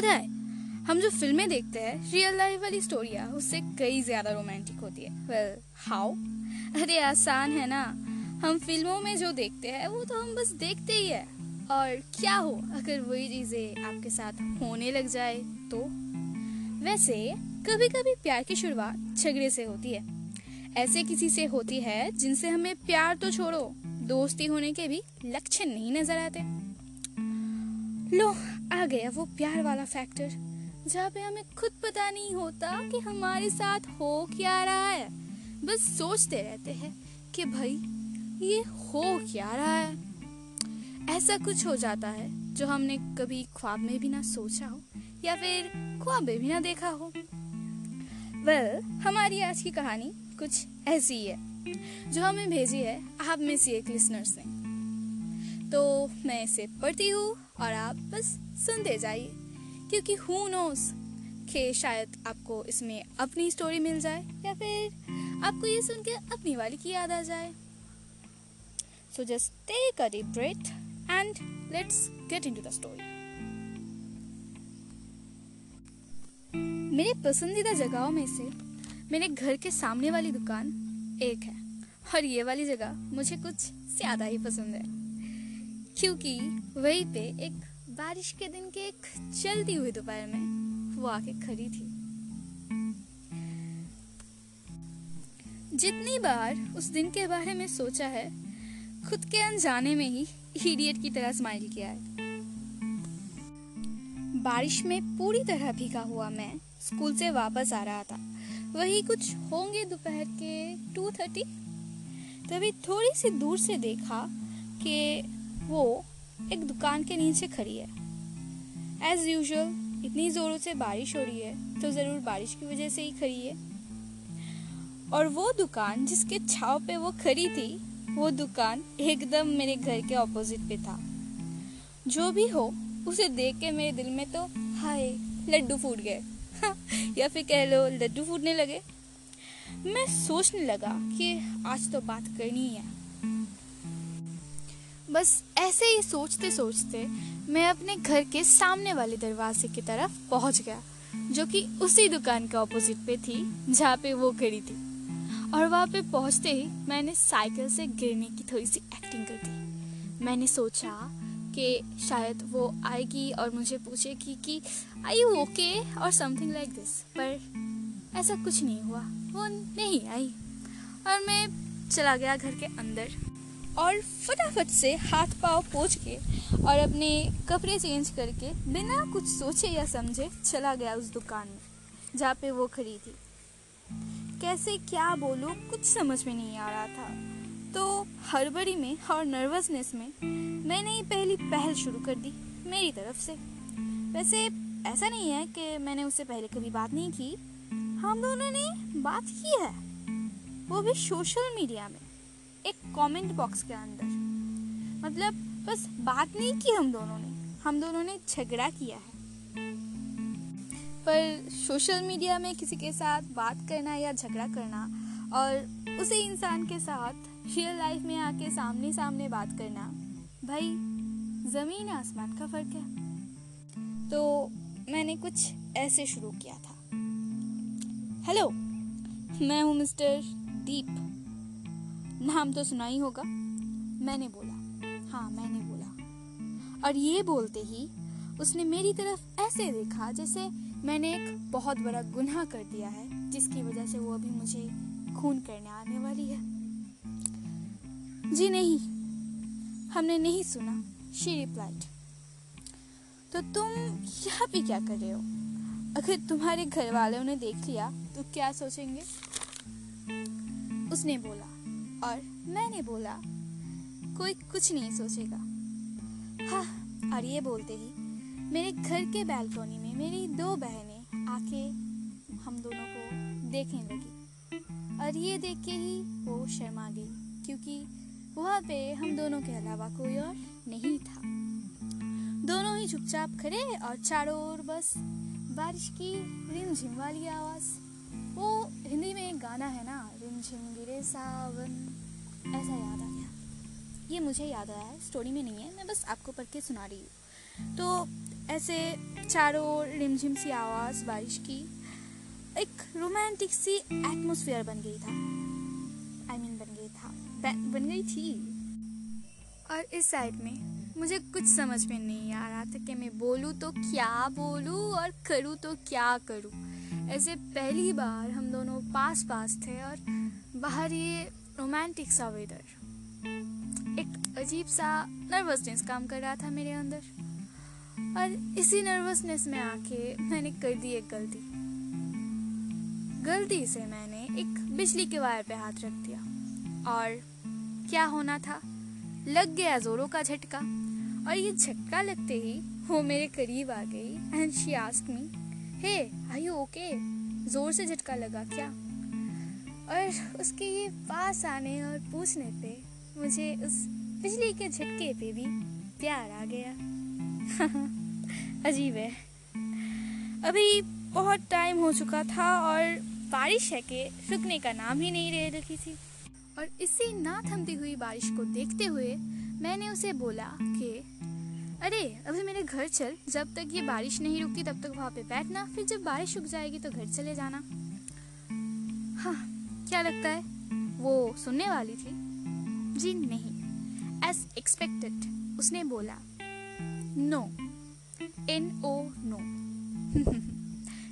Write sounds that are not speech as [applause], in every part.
पता है हम जो फ़िल्में देखते हैं रियल लाइफ वाली स्टोरिया उससे कई ज़्यादा रोमांटिक होती है। वेल well, हाउ अरे आसान है ना। हम फ़िल्मों में जो देखते हैं वो तो हम बस देखते ही है। और क्या हो अगर वही चीज़ें आपके साथ होने लग जाए तो? वैसे कभी कभी प्यार की शुरुआत झगड़े से होती है। ऐसे किसी से होती है जिनसे हमें प्यार तो छोड़ो दोस्ती होने के भी लक्षण नहीं नज़र आते। लो आ गया वो प्यार वाला फैक्टर जहाँ पे हमें खुद पता नहीं होता कि हमारे साथ हो क्या रहा है। बस सोचते रहते हैं कि भाई ये हो क्या रहा है? ऐसा कुछ हो जाता है जो हमने कभी ख्वाब में भी ना सोचा हो या फिर ख्वाब में भी ना देखा हो। वेल well, हमारी आज की कहानी कुछ ऐसी है जो हमें भेजी है आप में से एक लिसनर्स ने तो मैं इसे पढ़ती हूँ और आप बस सुनते जाइए, क्योंकि हु नोस के शायद आपको इसमें अपनी स्टोरी मिल जाए, या फिर आपको ये सुन के अपनी वाली की याद आ जाए। So just take a deep breath and let's get into the story मेरे पसंदीदा जगहों में से मेरे घर के सामने वाली दुकान एक है, और ये वाली जगह मुझे कुछ ज़्यादा ही पसंद है। क्योंकि वहीं पे एक बारिश के दिन के एक चलती हुई दोपहर में वो आके खड़ी थी। जितनी बार उस दिन के बारे में सोचा है, खुद के अनजाने में ही इडियट की तरह स्माइल किया है। बारिश में पूरी तरह भीगा हुआ मैं स्कूल से वापस आ रहा था। वही कुछ होंगे दोपहर के टू थर्टी तभी थोड़ी सी दूर से देखा कि वो एक दुकान के नीचे खड़ी है। एज यूजल इतनी जोरों से बारिश हो रही है तो ज़रूर बारिश की वजह से ही खड़ी है। और वो दुकान जिसके छाव पे वो खड़ी थी, वो दुकान एकदम मेरे घर के ऑपोजिट पे था। जो भी हो, उसे देख के मेरे दिल में तो हाय, लड्डू फूट गए। या फिर कह लो, लड्डू फूटने लगे। मैं सोचने लगा कि आज तो बात करनी है। बस ऐसे ही सोचते सोचते मैं अपने घर के सामने वाले दरवाजे की तरफ़ पहुँच गया, जो कि उसी दुकान के ऑपोजिट पे थी, जहाँ पे वो खड़ी थी। और वहाँ पे पहुँचते ही मैंने साइकिल से गिरने की थोड़ी सी एक्टिंग कर दी। मैंने सोचा कि शायद वो आएगी और मुझे पूछेगी कि आई यू ओके और समथिंग लाइक दिस पर ऐसा कुछ नहीं हुआ। वो नहीं आई। और मैं चला गया घर के अंदर। और फटाफट से हाथ पाँव पोछ के और अपने कपड़े चेंज करके बिना कुछ सोचे या समझे चला गया उस दुकान में, जहाँ पे वो खड़ी थी। कैसे क्या बोलूँ, कुछ समझ में नहीं आ रहा था। तो हड़बड़ी में और नर्वसनेस में मैंने ही पहली पहल शुरू कर दी, मेरी तरफ़ से। वैसे ऐसा नहीं है कि मैंने उससे पहले कभी बात नहीं की। हम दोनों ने बात की है। वो भी सोशल मीडिया में। एक कमेंट बॉक्स के अंदर। मतलब बस बात नहीं की हम दोनों ने। हम दोनों ने झगड़ा किया है। पर सोशल मीडिया में किसी के साथ बात करना या झगड़ा करना और उसी इंसान के साथ रियल लाइफ में आके सामने सामने बात करना, भाई, ज़मीन आसमान का फ़र्क है? तो मैंने कुछ ऐसे शुरू किया था। हेलो मैं हूँ मिस्टर दीप। नाम तो सुना ही होगा। मैंने बोला। हाँ मैंने बोला। और ये बोलते ही उसने मेरी तरफ़ ऐसे देखा जैसे मैंने एक बहुत बड़ा गुनाह कर दिया है, जिसकी वजह से वो अभी मुझे खून करने आने वाली है। जी नहीं, हमने नहीं सुना शी रिप्लाइड तो तुम यहाँ पे क्या कर रहे हो? अगर तुम्हारे घर वालों ने देख लिया तो क्या सोचेंगे? उसने बोला और मैंने बोला, कोई कुछ नहीं सोचेगा। हाँ और ये बोलते ही मेरे घर के बैल्कोनी में मेरी दो बहनें आके हम दोनों को देखने लगी। और ये देख के ही वो शर्मा गई, क्योंकि वहाँ पे हम दोनों के अलावा कोई और नहीं था। दोनों ही चुपचाप खड़े और चारों ओर बस बारिश की रिमझिम वाली आवाज़, वो एक गाना है ना रिमझिम गिरे सावन ऐसा याद आ गया। ये मुझे याद आया है स्टोरी में नहीं है मैं बस आपको पढ़ के सुना रही हूँ। तो ऐसे चारों ओर रिमझिम सी आवाज़ बारिश की एक रोमांटिक सी एटमोसफियर बन गई था। आई I मीन mean, बन गई था बन गई थी। और इस साइड में मुझे कुछ समझ में नहीं आ रहा था कि मैं बोलूँ तो क्या बोलूँ और करूँ तो क्या करूँ। ऐसे पहली बार हम दोनों पास पास थे और बाहर ये रोमांटिक सा वेदर एक अजीब सा नर्वसनेस काम कर रहा था मेरे अंदर। और इसी नर्वसनेस में आके मैंने कर दी एक गलती। गलती से मैंने एक बिजली के वायर पे हाथ रख दिया। और क्या होना था? लग गया जोरों का झटका। और ये झटका लगते ही वो मेरे करीब आ गई and she ask me hey I you okay ज़ोर से झटका लगा, क्या? और उसके ये पास आने और पूछने पे मुझे उस बिजली के झटके पे भी प्यार आ गया। [laughs] अजीब है। अभी बहुत टाइम हो चुका था और बारिश है के रुकने का नाम ही नहीं रह रखी थी। और इसी ना थमती हुई बारिश को देखते हुए मैंने उसे बोला कि अरे, अभी मेरे घर चल। जब तक ये बारिश नहीं रुकती, तब तक वहाँ पे बैठना। फिर जब बारिश रुक जाएगी तो घर चले जाना। हाँ क्या लगता है? वो सुनने वाली थी? जी नहीं। एज एक्सपेक्टेड उसने बोला नो एन ओ नो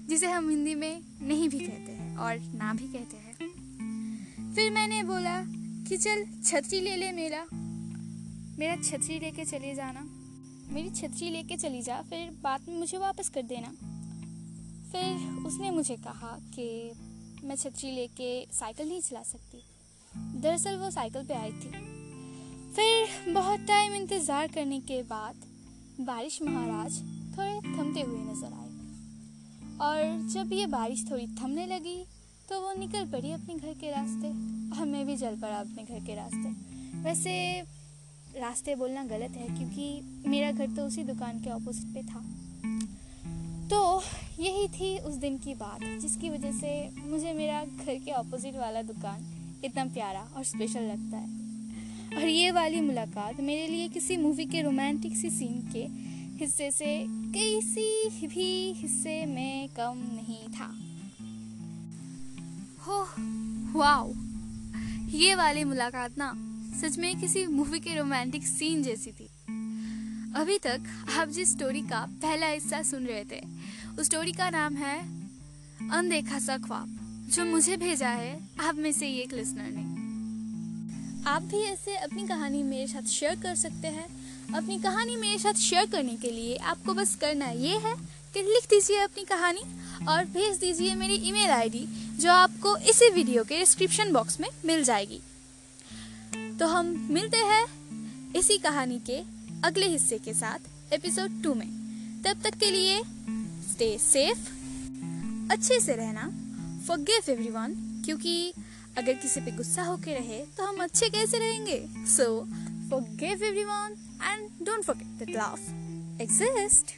जिसे हम हिंदी में नहीं भी कहते हैं और ना भी कहते हैं। फिर मैंने बोला कि चल, छतरी ले ले मेरा। मेरा छतरी लेके चले जाना। मेरी छतरी लेके चली जा, फिर बाद में मुझे वापस कर देना। फिर उसने मुझे कहा कि मैं छतरी लेके साइकिल नहीं चला सकती। दरअसल वो साइकिल पे आई थी। फिर बहुत टाइम इंतज़ार करने के बाद बारिश महाराज थोड़े थमते हुए नज़र आए। और जब ये बारिश थोड़ी थमने लगी तो वो निकल पड़ी अपने घर के रास्ते। और मैं भी चल पड़ा अपने घर के रास्ते। वैसे रास्ते बोलना गलत है, क्योंकि मेरा घर तो उसी दुकान के ऑपोजिट पे था। तो यही थी उस दिन की बात, जिसकी वजह से मुझे मेरा घर के ऑपोजिट वाला दुकान इतना प्यारा और स्पेशल लगता है। और ये वाली मुलाकात मेरे लिए किसी मूवी के रोमांटिक सी सीन के हिस्से से किसी भी हिस्से में कम नहीं था। हो वाओ ये वाली मुलाकात ना सच में किसी मूवी के रोमांटिक सीन जैसी थी। अभी तक आप जिस स्टोरी का पहला हिस्सा सुन रहे थे, उस स्टोरी का नाम है अनदेखा सा ख्वाब, जो मुझे भेजा है आप में से एक लिसनर ने। आप भी ऐसे अपनी कहानी मेरे साथ शेयर कर सकते हैं। अपनी कहानी मेरे साथ शेयर करने के लिए आपको बस करना ये है कि लिख दीजिए अपनी कहानी और भेज दीजिए मेरी ईमेल आईडी जो आपको इसी वीडियो के डिस्क्रिप्शन बॉक्स में मिल जाएगी। तो हम मिलते हैं इसी कहानी के अगले हिस्से के साथ एपिसोड टू में तब तक के लिए स्टे सेफ़ अच्छे से रहना फॉरगिव एवरीवन क्योंकि अगर किसी पे गुस्सा होके रहे तो हम अच्छे कैसे रहेंगे सो forgive everyone and don't forget that love exists.